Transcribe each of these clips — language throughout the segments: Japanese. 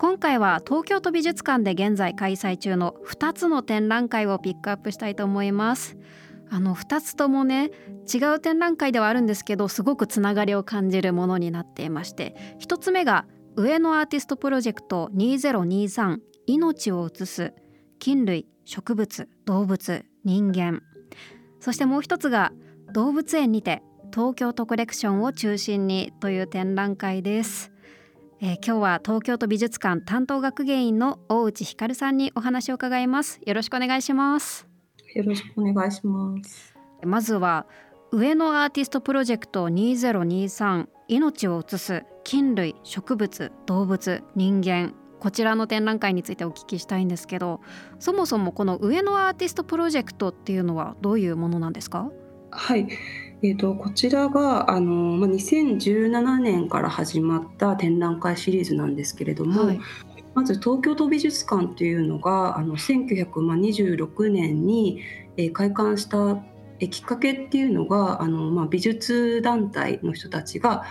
今回は東京都美術館で現在開催中の2つの展覧会をピックアップしたいと思います。あの2つともね違う展覧会ではあるんですけどすごくつながりを感じるものになっていまして1つ目が上野アーティストプロジェクト2023命を映す菌類植物動物人間。そしてもう一つが動物園にて東京都コレクションを中心にという展覧会です。えー、今日は東京都美術館担当学芸員の大内光さんにお話を伺います。よろしくお願いします。よろしくお願いします。まずは上野アーティストプロジェクト2023命を映す菌類植物動物人間。こちらの展覧会についてお聞きしたいんですけどそもそもこの上野アーティストプロジェクトっていうのはどういうものなんですか？はい。えーと、こちらがあの、まあ、2017年から始まった展覧会シリーズなんですけれども、はい、まず東京都美術館というのがあの1926年に、えー、開館したえきっかけっていうのがあの、まあ、美術団体の人たちが、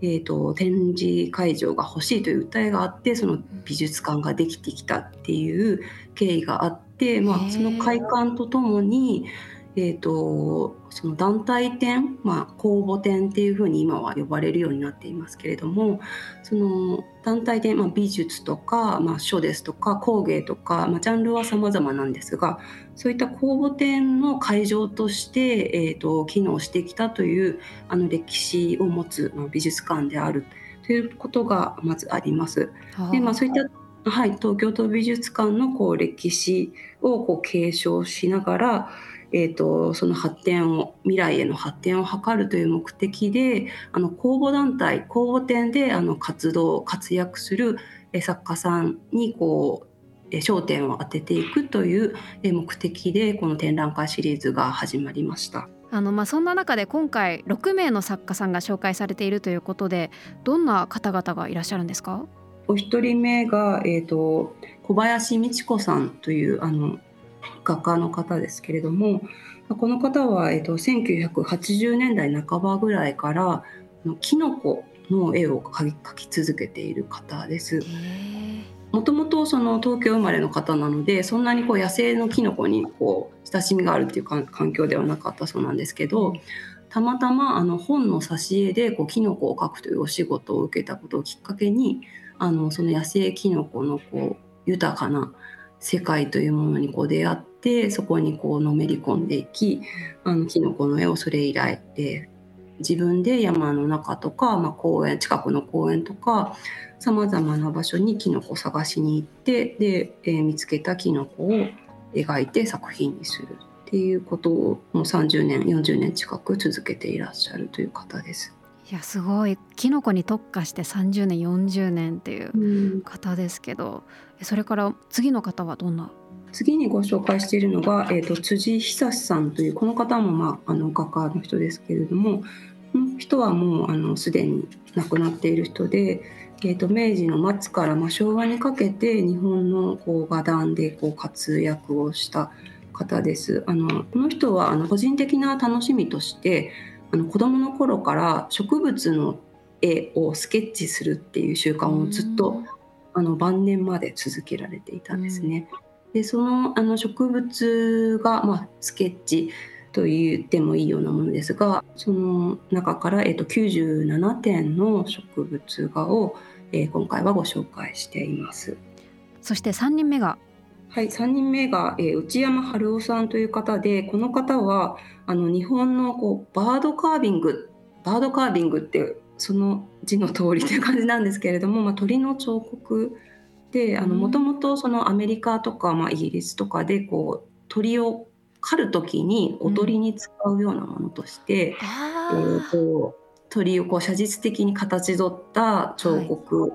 えーと展示会場が欲しいという訴えがあってその美術館ができてきたっていう経緯があって、まあ、その開館とともにえーと、その団体展、まあ、公募展っていうふうに今は呼ばれるようになっていますけれどもその団体展、まあ、美術とか、まあ、書ですとか工芸とか、まあ、ジャンルは様々なんですがそういった公募展の会場として、えーと、機能してきたというあの歴史を持つ、まあ、美術館であるということがまずあります。でまあ、そういったはい、東京都美術館のこう歴史をこう継承しながらえーと、その発展を未来への発展を図るという目的であの公募団体公募展であの活動活躍する作家さんにこう焦点を当てていくという目的でこの展覧会シリーズが始まりました。あのまあ、そんな中で今回6名の作家さんが紹介されているということでどんな方々がいらっしゃるんですか？お一人目が、えーと小林美智子さんというあの画家の方ですけれどもこの方は、えっと、1980年代半ばぐらいからキノコの絵を描き続けている方です。もともとその東京生まれの方なのでそんなにこう野生のキノコにこう親しみがあるっていう環境ではなかったそうなんですけどたまたまあの本の挿絵でこうキノコを描くというお仕事を受けたことをきっかけにあのその野生キノコのこう豊かな世界というものにこう出会ってそこにこうのめり込んでいきあのキノコの絵をそれ以来で自分で山の中とか、まあ、公園近くの公園とかさまざまな場所にキノコを探しに行ってで、えー、見つけたキノコを描いて作品にするっていうことをもう30年40年近く続けていらっしゃるという方です。いやすごい。キノコに特化して30年40年っていう方ですけど、うん、それから次の方はどんな？次にご紹介しているのが、えーと、辻久さんというこの方も、まあ、あの画家の人ですけれどもこの人はもうあのすでに亡くなっている人で、えーと、明治の末から、まあ、昭和にかけて日本のこう画壇でこう活躍をした方です。あのこの人はあの個人的な楽しみとしてあの子どもの頃から植物の絵をスケッチするっていう習慣をずっとあの晩年まで続けられていたんですね。でそのあの植物が、まあ、スケッチと言ってもいいようなものですがその中から、えっと、97点の植物画を、えー、今回はご紹介しています。そして3人目がはい、3人目が、えー、内山春夫さんという方でこの方はあの日本のこうバードカービングバードカービングってその字の通りという感じなんですけれども、まあ、鳥の彫刻でもともとアメリカとか、まあ、イギリスとかでこう鳥を狩る時に踊りに使うようなものとして、うん、えーと、鳥をこう写実的に形取った彫刻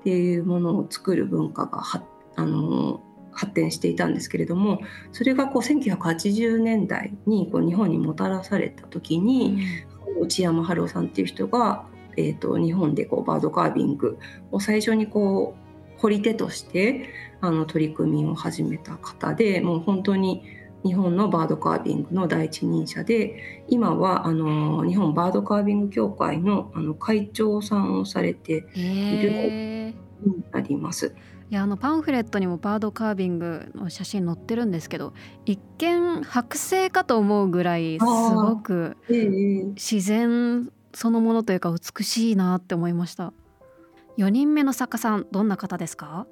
っていうものを作る文化がはあの発展していたんですけれどもそれがこう1980年代にこう日本にもたらされた時に、うん、内山春夫さんっていう人が、えーと、日本でこうバードカービングを最初にこう掘り手としてあの取り組みを始めた方でもう本当に日本のバードカービングの第一人者で今はあの日本バードカービング協会のあの会長さんをされているになります。いやあのパンフレットにもバードカービングの写真載ってるんですけど一見剥製かと思うぐらいすごく自然そのものというか美しいなって思いました。4人目の作家さんどんな方ですか？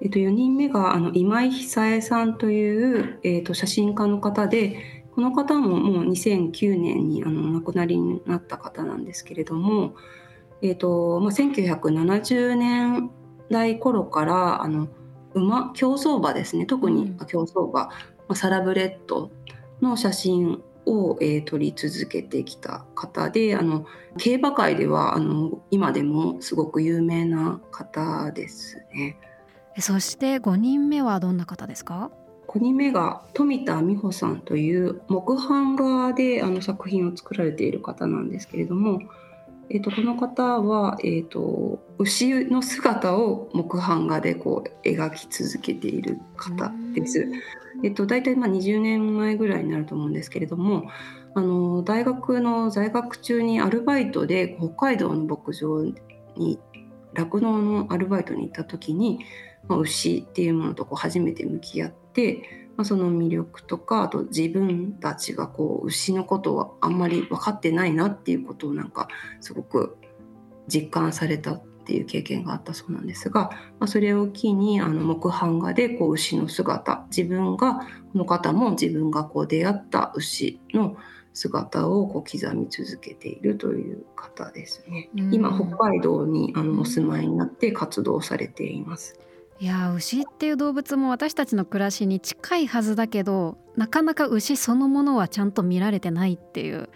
えっと、4人目があの今井久恵さんという、えっと、写真家の方でこの方ももう2009年にあの亡くなりになった方なんですけれども、えっとまあ、1970年代頃からあの馬競走馬ですね。特に競走馬、まあ、サラブレッドの写真を、えー、撮り続けてきた方であの競馬界ではあの今でもすごく有名な方ですね。そして5人目はどんな方ですか？5人目が富田美穂さんという木版画であの作品を作られている方なんですけれども、えーと、この方は、えーと、牛の姿を木版画でこう描き続けている方です。えーと、大体まあ20年前ぐらいになると思うんですけれどもあの大学の在学中にアルバイトで北海道の牧場に酪農のアルバイトに行った時にまあ、牛っていうものとこう初めて向き合って、まあ、その魅力とかあと自分たちがこう牛のことはあんまり分かってないなっていうことをなんかすごく実感されたっていう経験があったそうなんですが、まあ、それを機にあの木版画でこう牛の姿自分がこの方も自分がこう出会った牛の姿をこう刻み続けているという方ですね。今北海道にあのお住まいになって活動されています。いや牛っていう動物も私たちの暮らしに近いはずだけどなかなか牛そのものはちゃんと見られてないっていう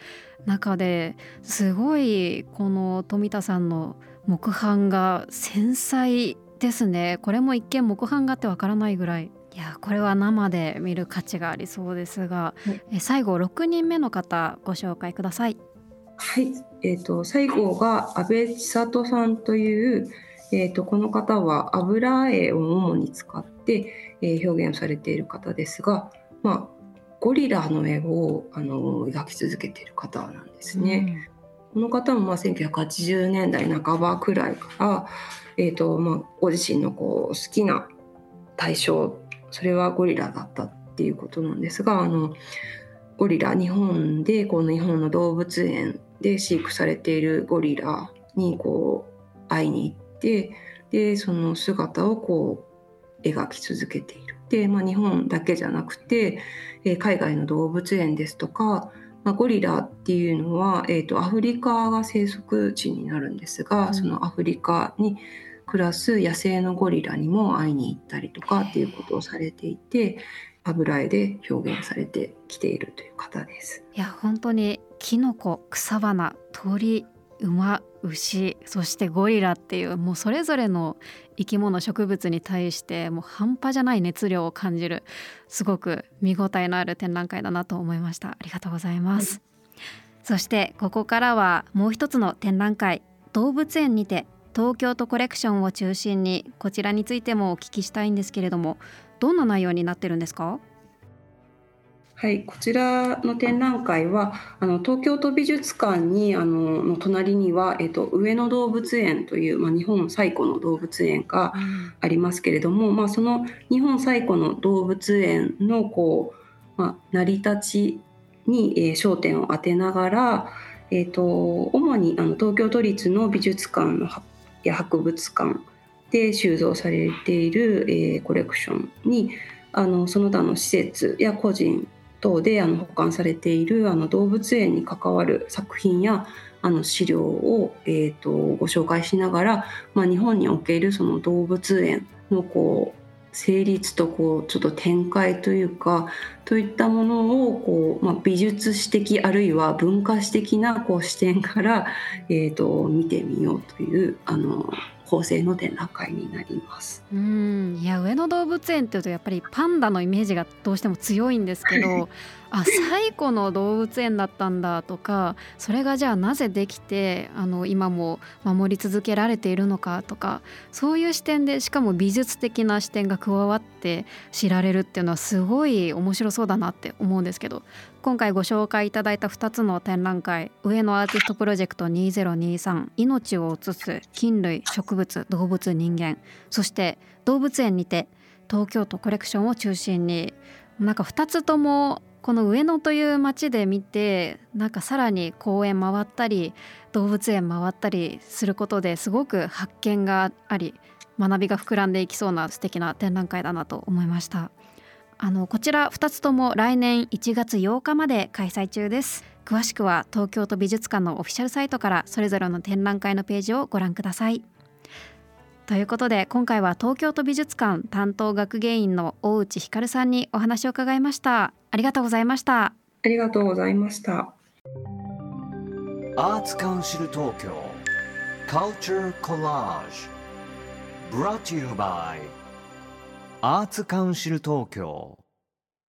中ですごいこの富田さんの木版が繊細ですね。これも一見木版画ってわからないぐらい。いやこれは生で見る価値がありそうですが、え最後6人目の方ご紹介ください。はい、えーと、最後が安倍千里さんというえーと、この方は油絵を主に使って、えー、表現されている方ですが、まあ、ゴリラの絵をあの描き続けている方なんですね。うん、この方もまあ1980年代半ばくらいから、えーとまあ、ご自身のこう好きな対象それはゴリラだったっていうことなんですがあのゴリラ日本でこの日本の動物園で飼育されているゴリラにこう会いに行ってでその姿をこう描き続けている。で、まあ、日本だけじゃなくて、えー、海外の動物園ですとか、まあ、ゴリラっていうのは、えーと、アフリカが生息地になるんですが、うん、そのアフリカに暮らす野生のゴリラにも会いに行ったりとかっていうことをされていて油絵で表現されてきているという方です。いや本当にキノコ草花鳥馬牛そしてゴリラっていうもうそれぞれの生き物植物に対してもう半端じゃない熱量を感じるすごく見応えのある展覧会だなと思いました。ありがとうございます、はい、そしてここからはもう一つの展覧会動物園にて東京都コレクションを中心にこちらについてもお聞きしたいんですけれどもどんな内容になってるんですか？はい、こちらの展覧会はあの東京都美術館にあのの隣には、えっと、上野動物園という、まあ、日本最古の動物園がありますけれども、うん、まあ、その日本最古の動物園のこう、まあ、成り立ちに、えー、焦点を当てながら、えーと、主にあの東京都立の美術館のや博物館で収蔵されている、えー、コレクションにあのその他の施設や個人等であの保管されているあの動物園に関わる作品やあの資料を、えーと、ご紹介しながら、まあ、日本におけるその動物園のこう成立とこうちょっと展開というかといったものをこう、まあ、美術史的あるいは文化史的なこう視点から、えーと、見てみようというあの構成の展覧会になります。うん。いや上野動物園っていうとやっぱりパンダのイメージがどうしても強いんですけど あ最古の動物園だったんだとかそれがじゃあなぜできてあの今も守り続けられているのかとかそういう視点でしかも美術的な視点が加わって知られるっていうのはすごい面白そうだなって思うんですけど今回ご紹介いただいた2つの展覧会上野アーティストプロジェクト2023命を映す菌類植物動物人間そして動物園にて東京都コレクションを中心になんか2つともこの上野という街で見てなんかさらに公園回ったり動物園回ったりすることですごく発見があり学びが膨らんでいきそうな素敵な展覧会だなと思いました。あのこちら2つとも来年1月8日まで開催中です詳しくは東京都美術館のオフィシャルサイトからそれぞれの展覧会のページをご覧ください。ということで今回は東京都美術館担当学芸員の大内光さんにお話を伺いました。ありがとうございました。ありがとうございました。アーツカウンシル東京。Culture Collage Brought to you by アーツカウンシル東京